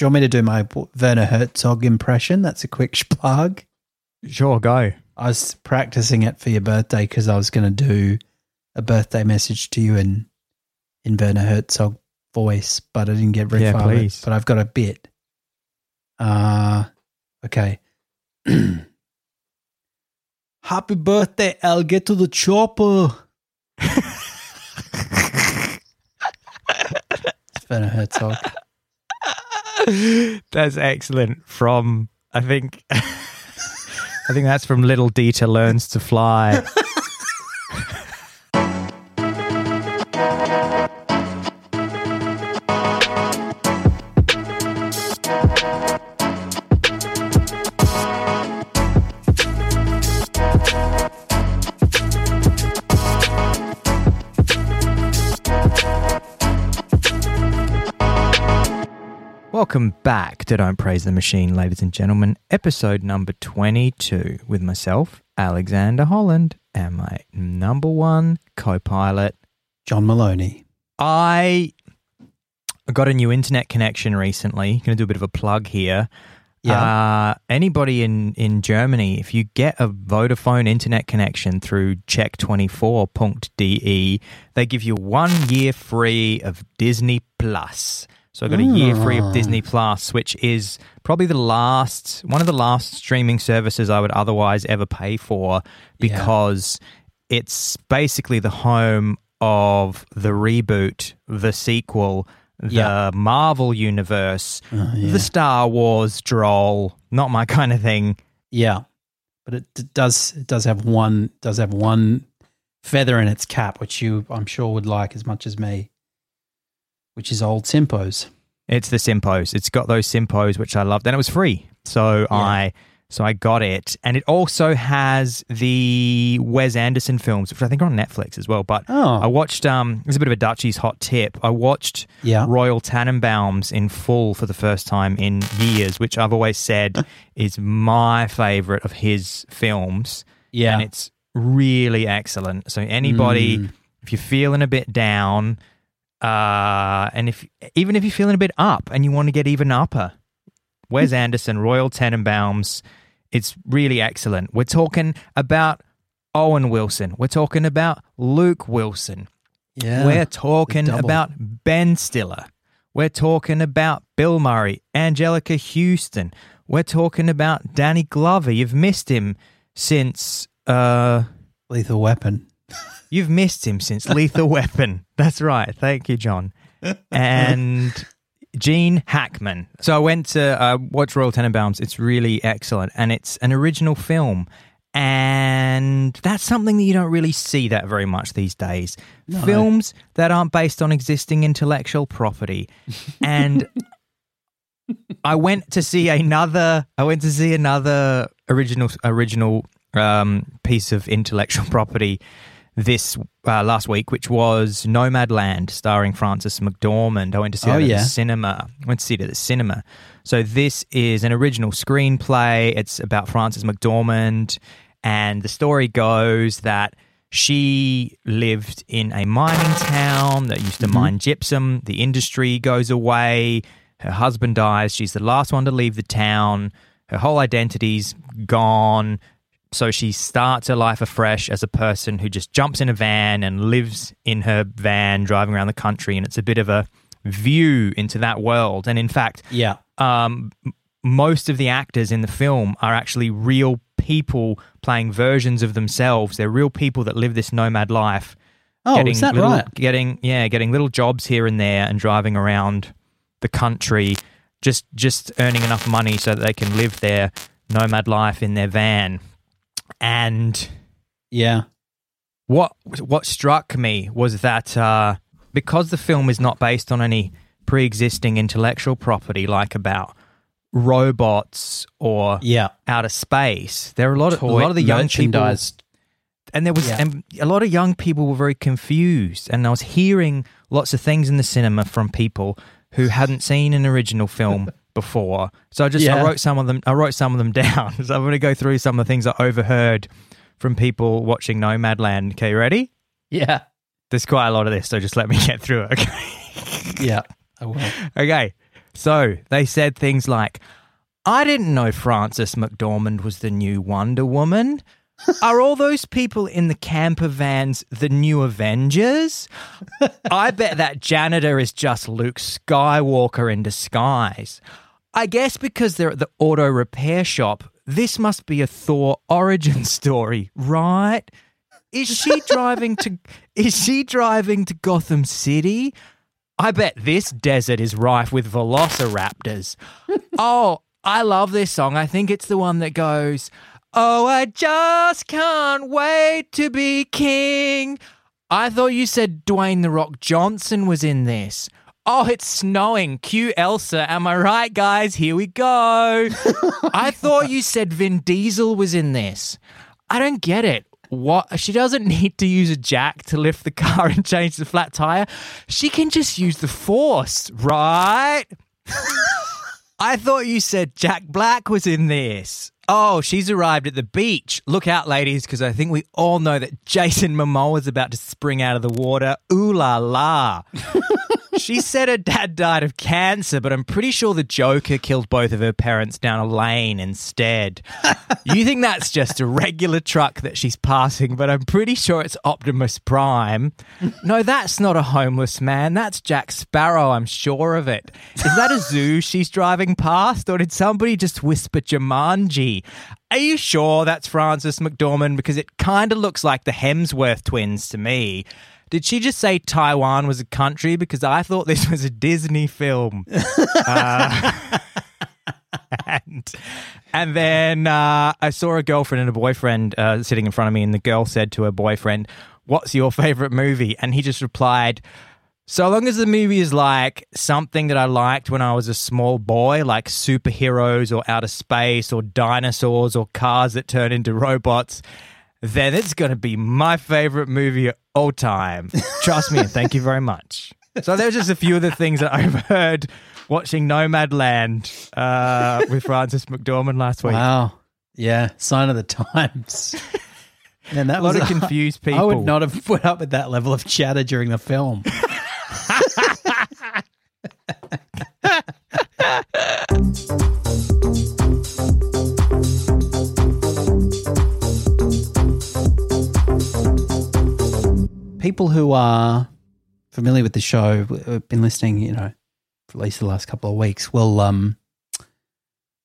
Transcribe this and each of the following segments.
Do you want me to do my Werner Herzog impression? That's a quick plug. Sure, go. I was practicing it for your birthday because I was going to do a birthday message to you in in Werner Herzog voice, but I didn't get very Yeah, far. with please. But I've got a bit. Uh okay. Happy birthday! I'll get to the chopper. it's Werner Herzog. That's excellent. From I think, I think that's from Little Dieter learns to fly. Welcome back to Don't Praise the Machine, ladies and gentlemen. Episode number 22 with myself, Alexander Holland, and my number one co pilot. John Maloney. I got a new internet connection recently. Going to do a bit of a plug here. Yeah. Uh, anybody in, in Germany, if you get a Vodafone internet connection through check24.de, they give you one year free of Disney Plus. So I got a year free of. Disney hmm. Plus, which is probably the last one of the last streaming services I would otherwise ever pay for Yeah. because it's basically the home of the reboot, the sequel, the Yeah. Marvel universe, Oh, yeah. the Star Wars droll. Not my kind of thing. Yeah, but it d- does it does have one does have one feather in its cap, which you I'm sure would like as much as me, which is old Simpos. It's the Simpos. It's got those Simpos which I loved, and it was free. So I so I got it, and it also has the Wes Anderson films, which I think are on Netflix as well. But oh. I watched. Um, it's a bit of a Dutchie's hot tip. I watched yeah, Royal Tenenbaums in full for the first time in years, which I've always said is my favorite of his films. yeah, and it's really excellent. So anybody, Mm. if you're feeling a bit down, uh, and if even if you're feeling a bit up and you want to get even upper, Wes Anderson, Royal Tenenbaums, it's really excellent. We're talking about Owen Wilson. We're talking about Luke Wilson. yeah. We're talking about Ben Stiller. We're talking about Bill Murray, Anjelica Huston. We're talking about Danny Glover. You've missed him since uh Lethal Weapon. You've missed him since Lethal Weapon. That's right. Thank you, John. And Gene Hackman. So I went to uh, watch Royal Tenenbaums. It's really excellent, and it's an original film. And that's something that you don't really see that very much these days. No. Films that aren't based on existing intellectual property. And I went to see another. I went to see another original original um, piece of intellectual property this uh, last week, which was Nomadland, starring Frances McDormand. I went to see Oh, it at yeah. the cinema. I went to see it at the cinema. So this is an original screenplay. It's about Frances McDormand, and the story goes that she lived in a mining town that used to mine gypsum. The industry goes away. Her husband dies. She's the last one to leave the town. Her whole identity's gone. So she starts her life afresh as a person who just jumps in a van and lives in her van driving around the country. And it's a bit of a view into that world. And in fact, Yeah, um, most of the actors in the film are actually real people playing versions of themselves. They're real people that live this nomad life. Oh, getting is that little, right? Getting yeah, getting little jobs here and there and driving around the country, just just earning enough money so that they can live their nomad life in their van. And yeah, what what struck me was that uh, because the film is not based on any pre-existing intellectual property, like about robots or yeah. outer space, there are a lot of a lot of the young people, and there was Yeah. and a lot of young people were very confused, and I was hearing lots of things in the cinema from people who hadn't seen an original film before. So I just I wrote some of them. I wrote some of them down. so I'm going to go through some of the things I overheard from people watching Nomadland. Okay, you ready? Yeah, There's quite a lot of this, so just let me get through it. Okay. yeah. I will. okay. So they said things like, I didn't know Frances McDormand was the new Wonder Woman. Are all those people in the camper vans the new Avengers? I bet that janitor is just Luke Skywalker in disguise. I guess because they're at the auto repair shop, this must be a Thor origin story, right? Is she driving to is she driving to Gotham City? I bet this desert is rife with velociraptors. oh, I love this song. I think it's the one that goes, Oh, I just can't wait to be king. I thought you said Dwayne The Rock Johnson was in this. Oh, it's snowing. Cue Elsa. Am I right, guys? Here we go. I thought you said Vin Diesel was in this. I don't get it. What? She doesn't need to use a jack to lift the car and change the flat tire. She can just use the force, right? I thought you said Jack Black was in this. Oh, she's arrived at the beach. Look out, ladies, because I think we all know that Jason Momoa is about to spring out of the water. Ooh la la. she said her dad died of cancer, but I'm pretty sure the Joker killed both of her parents down a lane instead. you think that's just a regular truck that she's passing, but I'm pretty sure it's Optimus Prime. No, that's not a homeless man. That's Jack Sparrow. I'm sure of it. Is that a zoo she's driving past, or did somebody just whisper Jumanji? Are you sure that's Frances McDormand? Because it kind of looks like the Hemsworth twins to me. Did she just say Taiwan was a country? Because I thought this was a Disney film. uh, and, and then uh, I saw a girlfriend and a boyfriend uh, sitting in front of me, and the girl said to her boyfriend, What's your favorite movie? And he just replied, so long as the movie is like something that I liked when I was a small boy, like superheroes or outer space or dinosaurs or cars that turn into robots, then it's going to be my favorite movie all time. Trust me, and thank you very much. So there's just a few of the things that I've heard watching Nomadland uh, with Frances McDormand last week. Wow. Yeah. Sign of the times. And that a lot was, of confused people. I would not have put up with that level of chatter during the film. People who are familiar with the show, have been listening, you know, for at least the last couple of weeks, will um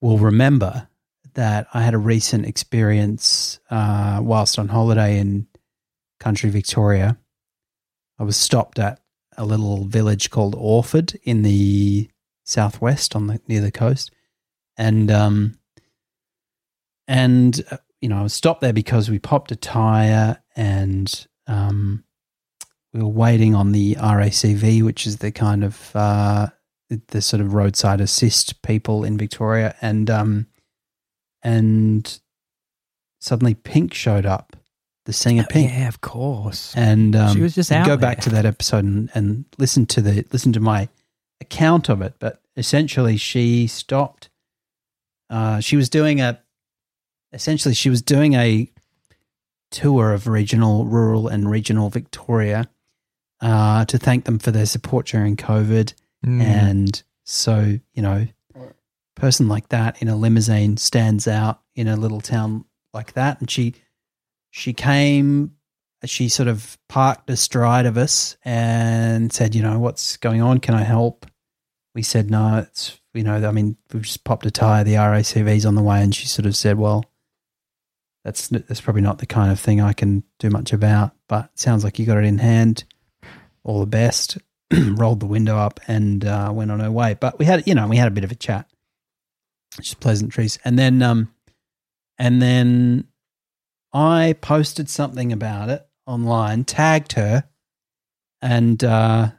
will remember that I had a recent experience uh, whilst on holiday in country Victoria. I was stopped at a little village called Orford in the southwest on the near the coast, and um, and uh, you know I was stopped there because we popped a tire and um, we were waiting on the RACV, which is the kind of uh, the sort of roadside assist people in Victoria, and um, and suddenly Pink showed up the singer oh, Pink. Yeah, of course. And um, she was just out go there. back to that episode and, and listen to the listen to my account of it. But essentially, she stopped. Uh, she was doing a. Essentially, she was doing a tour of regional, rural, and regional Victoria uh, to thank them for their support during COVID. Mm. And so, you know, person like that in a limousine stands out in a little town like that, and she she came, she sort of parked astride of us and said, you know, what's going on? Can I help? We said, no, it's, you know, I mean, we've just popped a tire, the RACV's on the way. And she sort of said, well, that's, that's probably not the kind of thing I can do much about, but sounds like you got it in hand. All the best. Rolled the window up and uh, went on her way. But we had, you know, we had a bit of a chat, just pleasantries. And then, um, and then I posted something about it online, tagged her, and uh,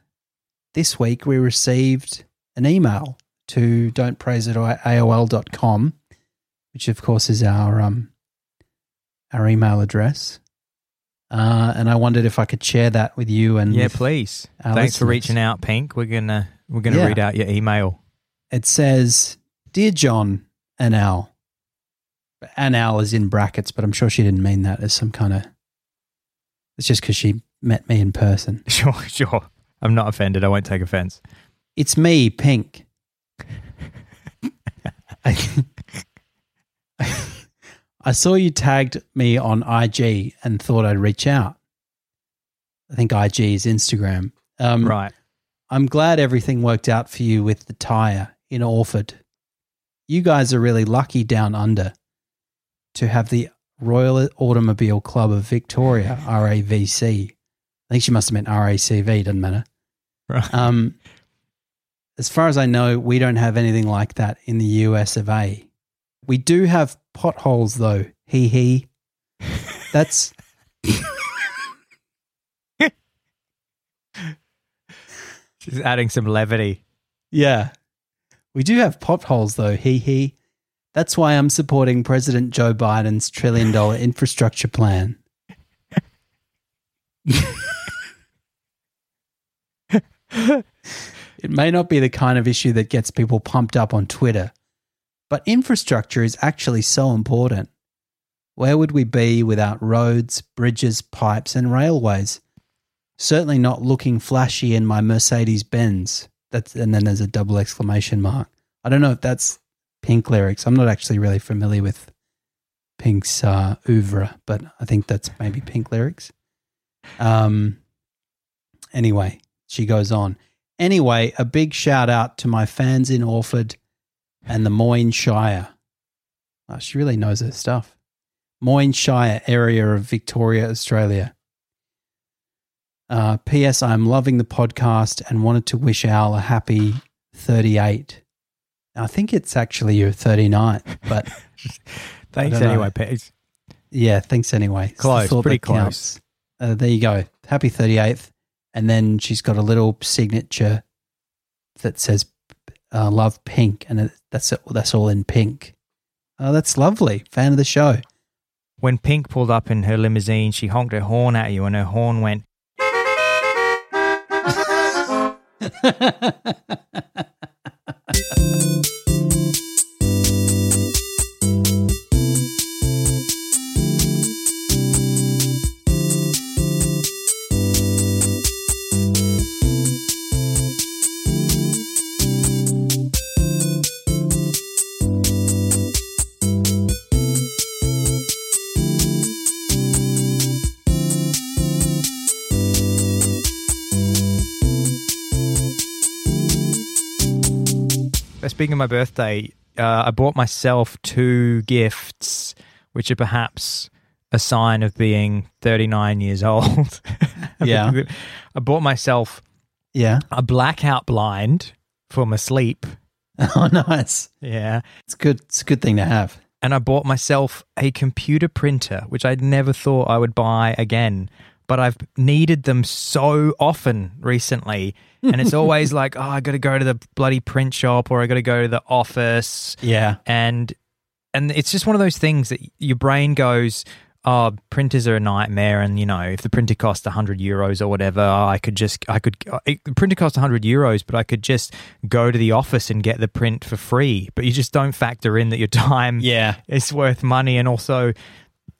this week we received an email to don't praise it AOL.com, which of course is our um, our email address. Uh, and I wondered if I could share that with you and yeah, please. Thanks listeners. for reaching out, Pink. We're gonna we're gonna yeah. read out your email. It says, "Dear John and Al, Anal is in brackets, but I'm sure she didn't mean that as some kind of. It's just because she met me in person. Sure, sure. I'm not offended. I won't take offense. It's me, Pink. I, saw you tagged me on IG and thought I'd reach out. I think IG is Instagram. Um, Right. I'm glad everything worked out for you with the tire in Orford. You guys are really lucky down under to have the Royal Automobile Club of Victoria, RAVC. I think she must have meant RACV, doesn't matter. Right. Um, as far as I know, we don't have anything like that in the US of A. We do have potholes, though. Hee hee. That's She's adding some levity. yeah. We do have potholes, though. Hee hee. That's why I'm supporting President Joe Biden's trillion dollar infrastructure plan. it may not be the kind of issue that gets people pumped up on Twitter, but infrastructure is actually so important. Where would we be without roads, bridges, pipes, and railways? Certainly not looking flashy in my Mercedes Benz. That's and then there's a double exclamation mark. I don't know if that's Pink lyrics. I'm not actually really familiar with Pink's uh, oeuvre, but I think that's maybe Pink lyrics. Um. Anyway, she goes on. Anyway, a big shout out to my fans in Orford and the Moyne Shire. Oh, she really knows her stuff. Moyne Shire area of Victoria, Australia. Uh, P.S. I'm loving the podcast and wanted to wish Al a happy 38. I think it's actually your 39, but Thanks anyway, Pete. yeah, thanks anyway. Close, pretty counts. Uh, there you go. Happy 38th. And then she's got a little signature that says uh, love pink. And it, that's, it, that's all in pink. Oh, that's lovely. Fan of the show. When Pink pulled up in her limousine, she honked her horn at you, and her horn went. Speaking of my birthday, uh, I bought myself two gifts, which are perhaps a sign of being 39 years old. Yeah. I bought myself yeah. a blackout blind for my sleep. Oh, nice. Yeah. It's good. It's a good thing to have. And I bought myself a computer printer, which I'd never thought I would buy again. But I've needed them so often recently. And it's always like, oh, I got to go to the bloody print shop or I got to go to the office. Yeah. and and it's just one of those things that your brain goes oh printers are a nightmare and you know if the printer cost 100 euros or whatever i could just i could uh, it, the printer cost 100 euros but i could just go to the office and get the print for free but you just don't factor in that your time Yeah. is worth money and also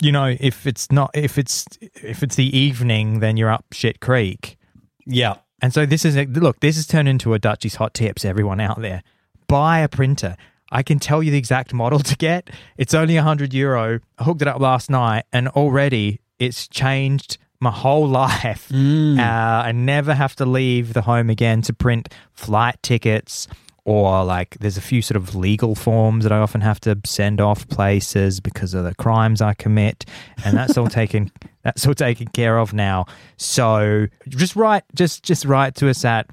you know if it's not if it's if it's the evening then you're up shit creek Yeah. and so this is a, look, this has turned into a Dutchie's hot tips. Everyone out there, buy a printer. I can tell you the exact model to get. It's only hundred euro. I hooked it up last night, and already it's changed my whole life. Mm. Uh, I never have to leave the home again to print flight tickets. Or like, there's a few sort of legal forms that I often have to send off places because of the crimes I commit, and that's all taken. That's all taken care of now. So just write, just just write to us at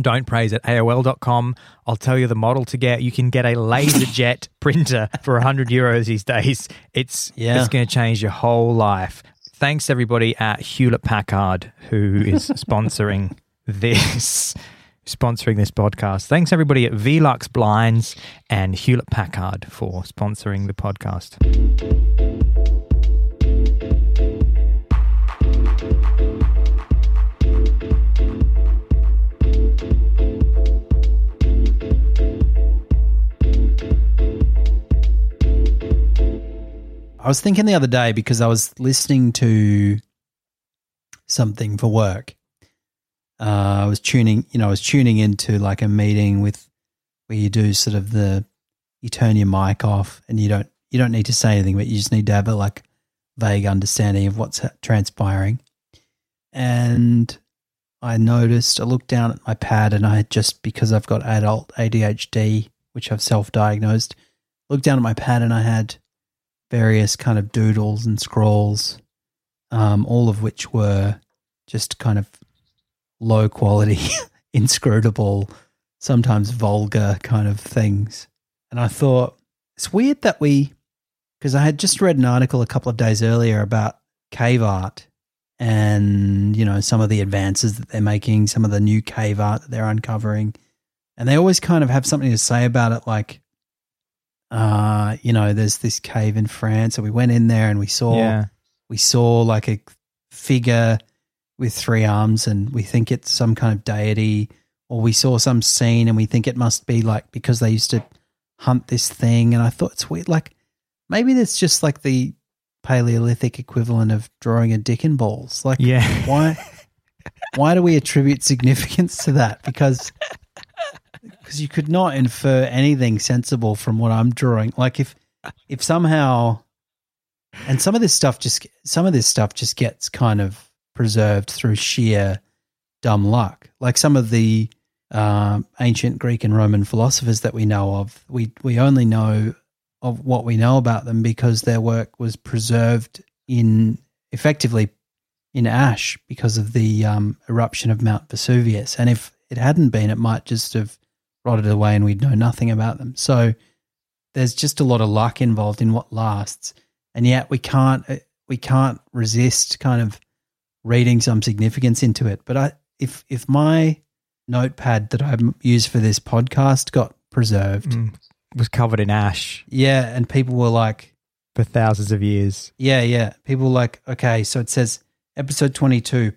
don't praise at AOL.com. I'll tell you the model to get. You can get a LaserJet printer for 100 euros these days. It's Yeah. it's going to change your whole life. Thanks everybody at Hewlett Packard who is sponsoring this sponsoring this podcast. Thanks everybody at Velux Blinds and Hewlett Packard for sponsoring the podcast. I was thinking the other day because I was listening to something for work. Uh, I was tuning, you know, I was tuning into like a meeting with where you do sort of the you turn your mic off and you don't you don't need to say anything, but you just need to have a like vague understanding of what's transpiring. And I noticed, I looked down at my pad and I had just because I've got adult ADHD, which I've self diagnosed, looked down at my pad and I had various kind of doodles and scrolls, um, all of which were just kind of low quality, inscrutable, sometimes vulgar kind of things. And I thought, it's weird that we, because I had just read an article a couple of days earlier about cave art and, you know, some of the advances that they're making, some of the new cave art that they're uncovering. And they always kind of have something to say about it, like, uh, you know, there's this cave in France, and we went in there and we saw Yeah. we saw like a figure with three arms and we think it's some kind of deity or we saw some scene and we think it must be like because they used to hunt this thing. And i thought it's weird like maybe that's just like the paleolithic equivalent of drawing a dick in balls. Like Yeah. why why do we attribute significance to that? Because because you could not infer anything sensible from what i'm drawing. Like if if somehow and some of this stuff just some of this stuff just gets kind of preserved through sheer dumb luck. Like some of the um, ancient greek and roman philosophers that we know of we we only know of what we know about them because their work was preserved in effectively in ash because of the um, eruption of mount vesuvius. And if it hadn't been it might just have rotted away and we'd know nothing about them. So there's just a lot of luck involved in what lasts. And yet we can't uh, we can't resist kind of reading some significance into it but i if if my notepad that i use for this podcast got preserved Mm. Was covered in ash yeah and people were like for thousands of years. yeah yeah people were like okay so it says episode 22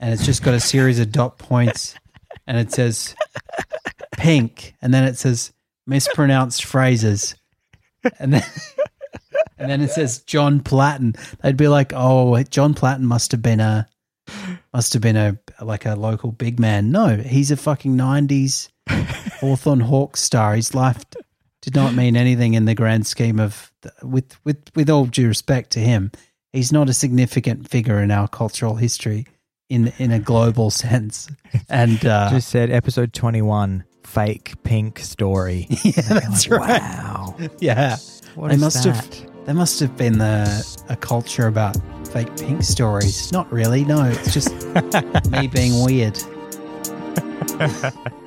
and it's just got a series of dot points and it says pink and then it says mispronounced phrases and then and then it says John Platten. They'd be like, "Oh, John Platten must have been a must have been a like a local big man." No, he's a fucking nineties Hawthorn Hawks star. His life did not mean anything in the grand scheme of with with with all due respect to him. He's not a significant figure in our cultural history in in a global sense. And uh, Just said episode 21, fake pink story. yeah, that's right. Wow. Yeah. What They is must that? have there must have been a culture about fake pink stories. Not really. No, it's just me being weird.